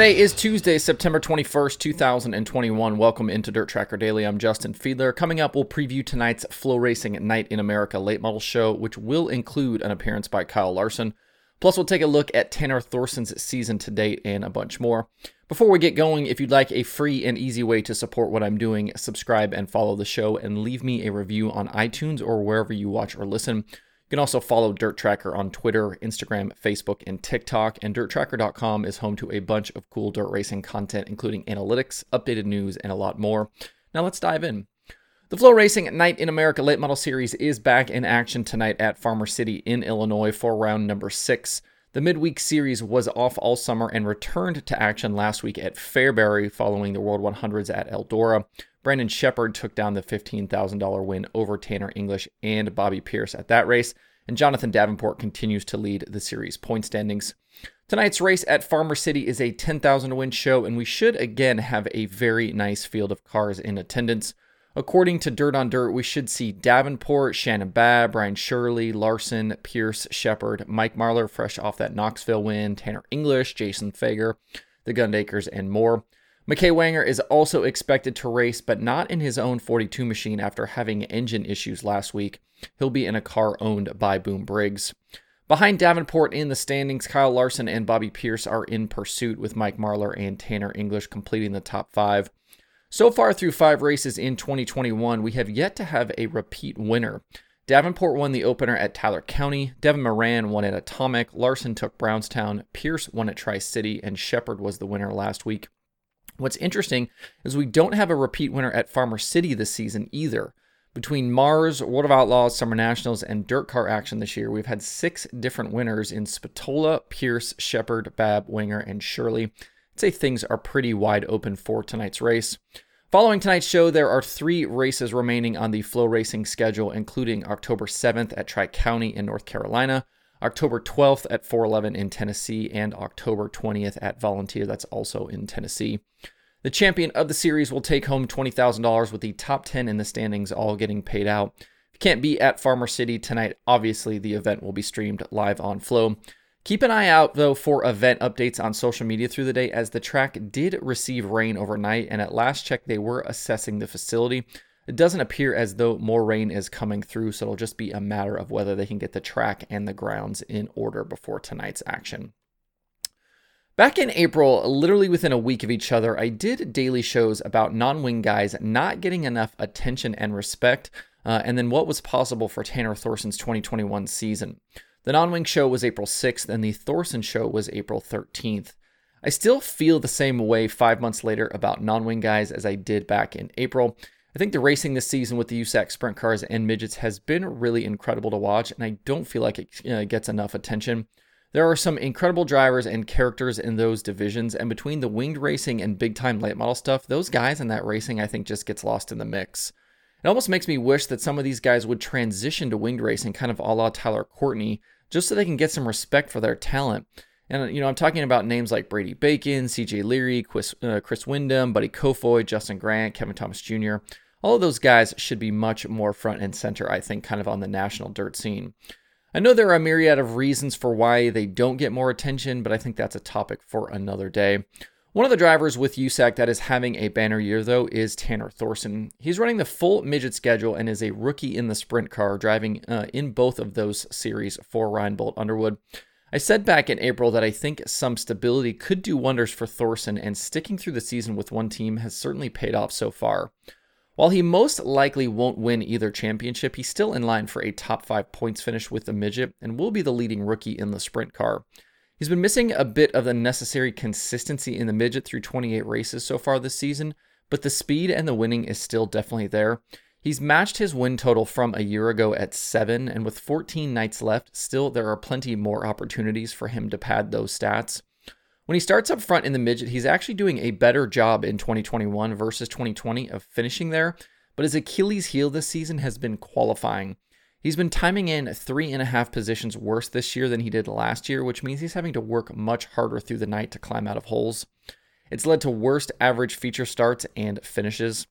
Today is Tuesday, September 21st, 2021. Welcome into Dirt Tracker Daily. I'm Justin Fiedler. Coming up, we'll preview tonight's FloRacing Night in America late model show, which will include an appearance by Kyle Larson. Plus, we'll take a look at Tanner Thorson's season to date and a bunch more. Before we get going, if you'd like a free and easy way to support what I'm doing, subscribe and follow the show and leave me a review on iTunes or wherever you watch or listen. You can also follow Dirt Tracker on Twitter, Instagram, Facebook, and TikTok. And DirtTracker.com is home to a bunch of cool dirt racing content, including analytics, updated news, and a lot more. Now let's dive in. The FloRacing Night in America Late Model Series is back in action tonight at Farmer City in Illinois for round number six. The midweek series was off all summer and returned to action last week at Fairbury following the World 100s at Eldora. Brandon Sheppard took down the $15,000 win over Tanner English and Bobby Pierce at that race, and Jonathan Davenport continues to lead the series point standings. Tonight's race at Farmer City is a 10,000 win show, and we should again have a very nice field of cars in attendance. According to Dirt on Dirt, we should see Davenport, Shannon Babb, Brian Shirley, Larson, Pierce, Sheppard, Mike Marlar, fresh off that Knoxville win, Tanner English, Jason Feger, the Gundakers, and more. McKay Wanger is also expected to race, but not in his own 42 machine after having engine issues last week. He'll be in a car owned by Boom Briggs. Behind Davenport in the standings, Kyle Larson and Bobby Pierce are in pursuit, with Mike Marlar and Tanner English completing the top five. So far through five races in 2021, we have yet to have a repeat winner. Davenport won the opener at Tyler County, Devin Moran won at Atomic, Larson took Brownstown, Pierce won at Tri City, and Sheppard was the winner last week. What's interesting is we don't have a repeat winner at Farmer City this season either. Between Mars, World of Outlaws, Summer Nationals, and Dirt Car action this year, we've had six different winners in Spatola, Pierce, Sheppard, Babb, Winger, and Shirley. I'd say things are pretty wide open for tonight's race. Following tonight's show, there are three races remaining on the FloRacing schedule, including October 7th at Tri County in North Carolina, October 12th at 411 in Tennessee, and October 20th at Volunteer, that's also in Tennessee. The champion of the series will take home $20,000 with the top 10 in the standings all getting paid out. If you can't be at Farmer City tonight, obviously the event will be streamed live on Flow. Keep an eye out though for event updates on social media through the day as the track did receive rain overnight and at last check they were assessing the facility. It doesn't appear as though more rain is coming through, so it'll just be a matter of whether they can get the track and the grounds in order before tonight's action. Back in April, literally within a week of each other, I did daily shows about non wing guys not getting enough attention and respect, uh, and then what was possible for Tanner Thorson's 2021 season. The non wing show was April 6th, and the Thorson show was April 13th. I still feel the same way five months later about non wing guys as I did back in April. I think the racing this season with the USAC sprint cars and midgets has been really incredible to watch, and I don't feel like it uh, gets enough attention. There are some incredible drivers and characters in those divisions, and between the winged racing and big time late model stuff, those guys in that racing I think just gets lost in the mix. It almost makes me wish that some of these guys would transition to winged racing, kind of a la Tyler Courtney, just so they can get some respect for their talent. And, you know, I'm talking about names like Brady Bacon, CJ Leary, Chris, uh, Chris Windom, Buddy Kofoid, Justin Grant, Kevin Thomas Jr. All of those guys should be much more front and center, I think, kind of on the national dirt scene. I know there are a myriad of reasons for why they don't get more attention, but I think that's a topic for another day. One of the drivers with USAC that is having a banner year, though, is Tanner Thorson. He's running the full midget schedule and is a rookie in the sprint car, driving uh, in both of those series for Reinbold Underwood. I said back in April that I think some stability could do wonders for Thorson, and sticking through the season with one team has certainly paid off so far. While he most likely won't win either championship, he's still in line for a top five points finish with the midget and will be the leading rookie in the sprint car. He's been missing a bit of the necessary consistency in the midget through 28 races so far this season, but the speed and the winning is still definitely there. He's matched his win total from a year ago at seven, and with 14 nights left, still there are plenty more opportunities for him to pad those stats. When he starts up front in the midget, he's actually doing a better job in 2021 versus 2020 of finishing there, but his Achilles heel this season has been qualifying. He's been timing in three and a half positions worse this year than he did last year, which means he's having to work much harder through the night to climb out of holes. It's led to worst average feature starts and finishes.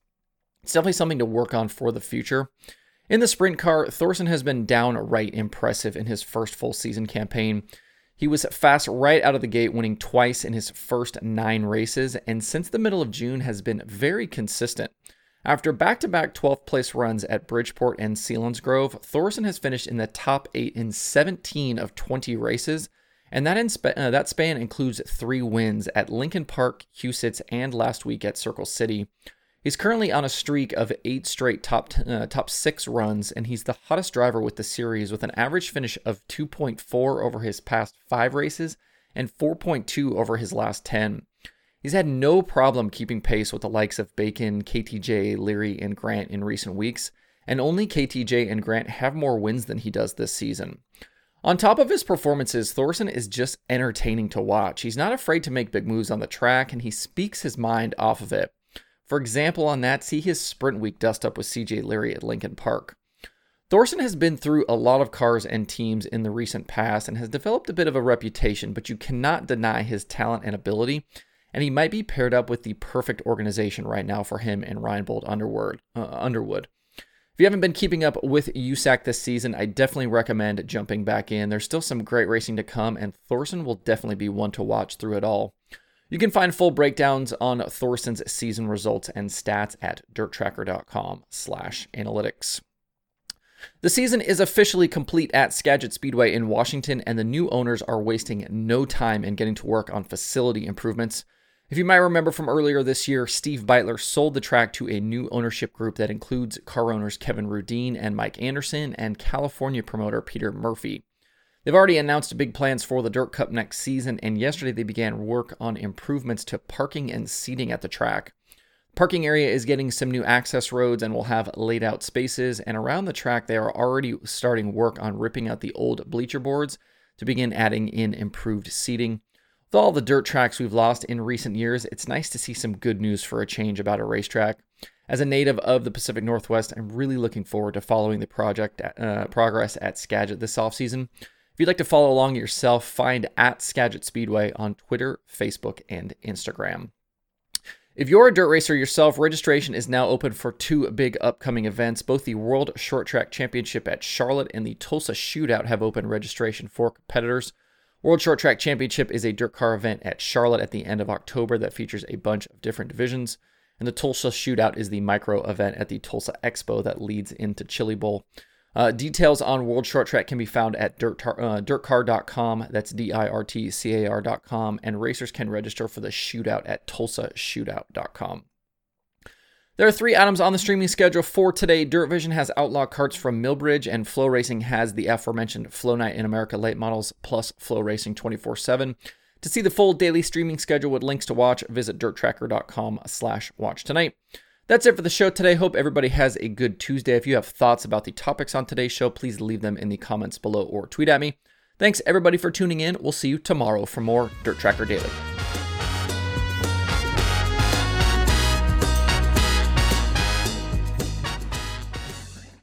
It's definitely something to work on for the future. In the sprint car, Thorson has been downright impressive in his first full season campaign. He was fast right out of the gate, winning twice in his first nine races, and since the middle of June has been very consistent. After back to back 12th place runs at Bridgeport and Selinsgrove, Thorson has finished in the top eight in 17 of 20 races, and that, uh, that span includes three wins at Lincoln Park, Huset's, and last week at Circle City. He's currently on a streak of eight straight top uh, top six runs, and he's the hottest driver with the series with an average finish of 2.4 over his past five races and 4.2 over his last 10. He's had no problem keeping pace with the likes of Bacon, KTJ, Leary, and Grant in recent weeks, and only KTJ and Grant have more wins than he does this season. On top of his performances, Thorson is just entertaining to watch. He's not afraid to make big moves on the track, and he speaks his mind off of it. For example, on that, see his sprint week dust up with CJ Leary at Lincoln Park. Thorson has been through a lot of cars and teams in the recent past and has developed a bit of a reputation, but you cannot deny his talent and ability, and he might be paired up with the perfect organization right now for him and Reinbold Underwood. Uh, Underwood. If you haven't been keeping up with USAC this season, I definitely recommend jumping back in. There's still some great racing to come, and Thorson will definitely be one to watch through it all. You can find full breakdowns on Thorson's season results and stats at dirttracker.com/analytics. The season is officially complete at Skagit Speedway in Washington, and the new owners are wasting no time in getting to work on facility improvements. If you might remember from earlier this year, Steve Beitler sold the track to a new ownership group that includes car owners Kevin Rudeen and Mike Anderson and California promoter Peter Murphy. They've already announced big plans for the Dirt Cup next season, and yesterday they began work on improvements to parking and seating at the track. Parking area is getting some new access roads and will have laid out spaces, and around the track they are already starting work on ripping out the old bleacher boards to begin adding in improved seating. With all the dirt tracks we've lost in recent years, it's nice to see some good news for a change about a racetrack. As a native of the Pacific Northwest, I'm really looking forward to following the project uh, progress at Skagit this offseason. If you'd like to follow along yourself, find at Skagit Speedway on Twitter, Facebook, and Instagram. If you're a dirt racer yourself, registration is now open for two big upcoming events. Both the World Short Track Championship at Charlotte and the Tulsa Shootout have open registration for competitors. World Short Track Championship is a dirt car event at Charlotte at the end of October that features a bunch of different divisions. And the Tulsa Shootout is the micro event at the Tulsa Expo that leads into Chili Bowl. Uh, details on World Short Track can be found at dirt, uh, dirtcar.com. That's D I R T C A R.com. And racers can register for the shootout at tulsashootout.com. There are three items on the streaming schedule for today. Dirt Vision has Outlaw karts from Millbridge, and FloRacing has the aforementioned Flow Night in America late models plus FloRacing 24 7. To see the full daily streaming schedule with links to watch, visit dirttracker.com slash watch tonight. That's it for the show today. Hope everybody has a good Tuesday. If you have thoughts about the topics on today's show, please leave them in the comments below or tweet at me. Thanks everybody for tuning in. We'll see you tomorrow for more Dirt Tracker Daily.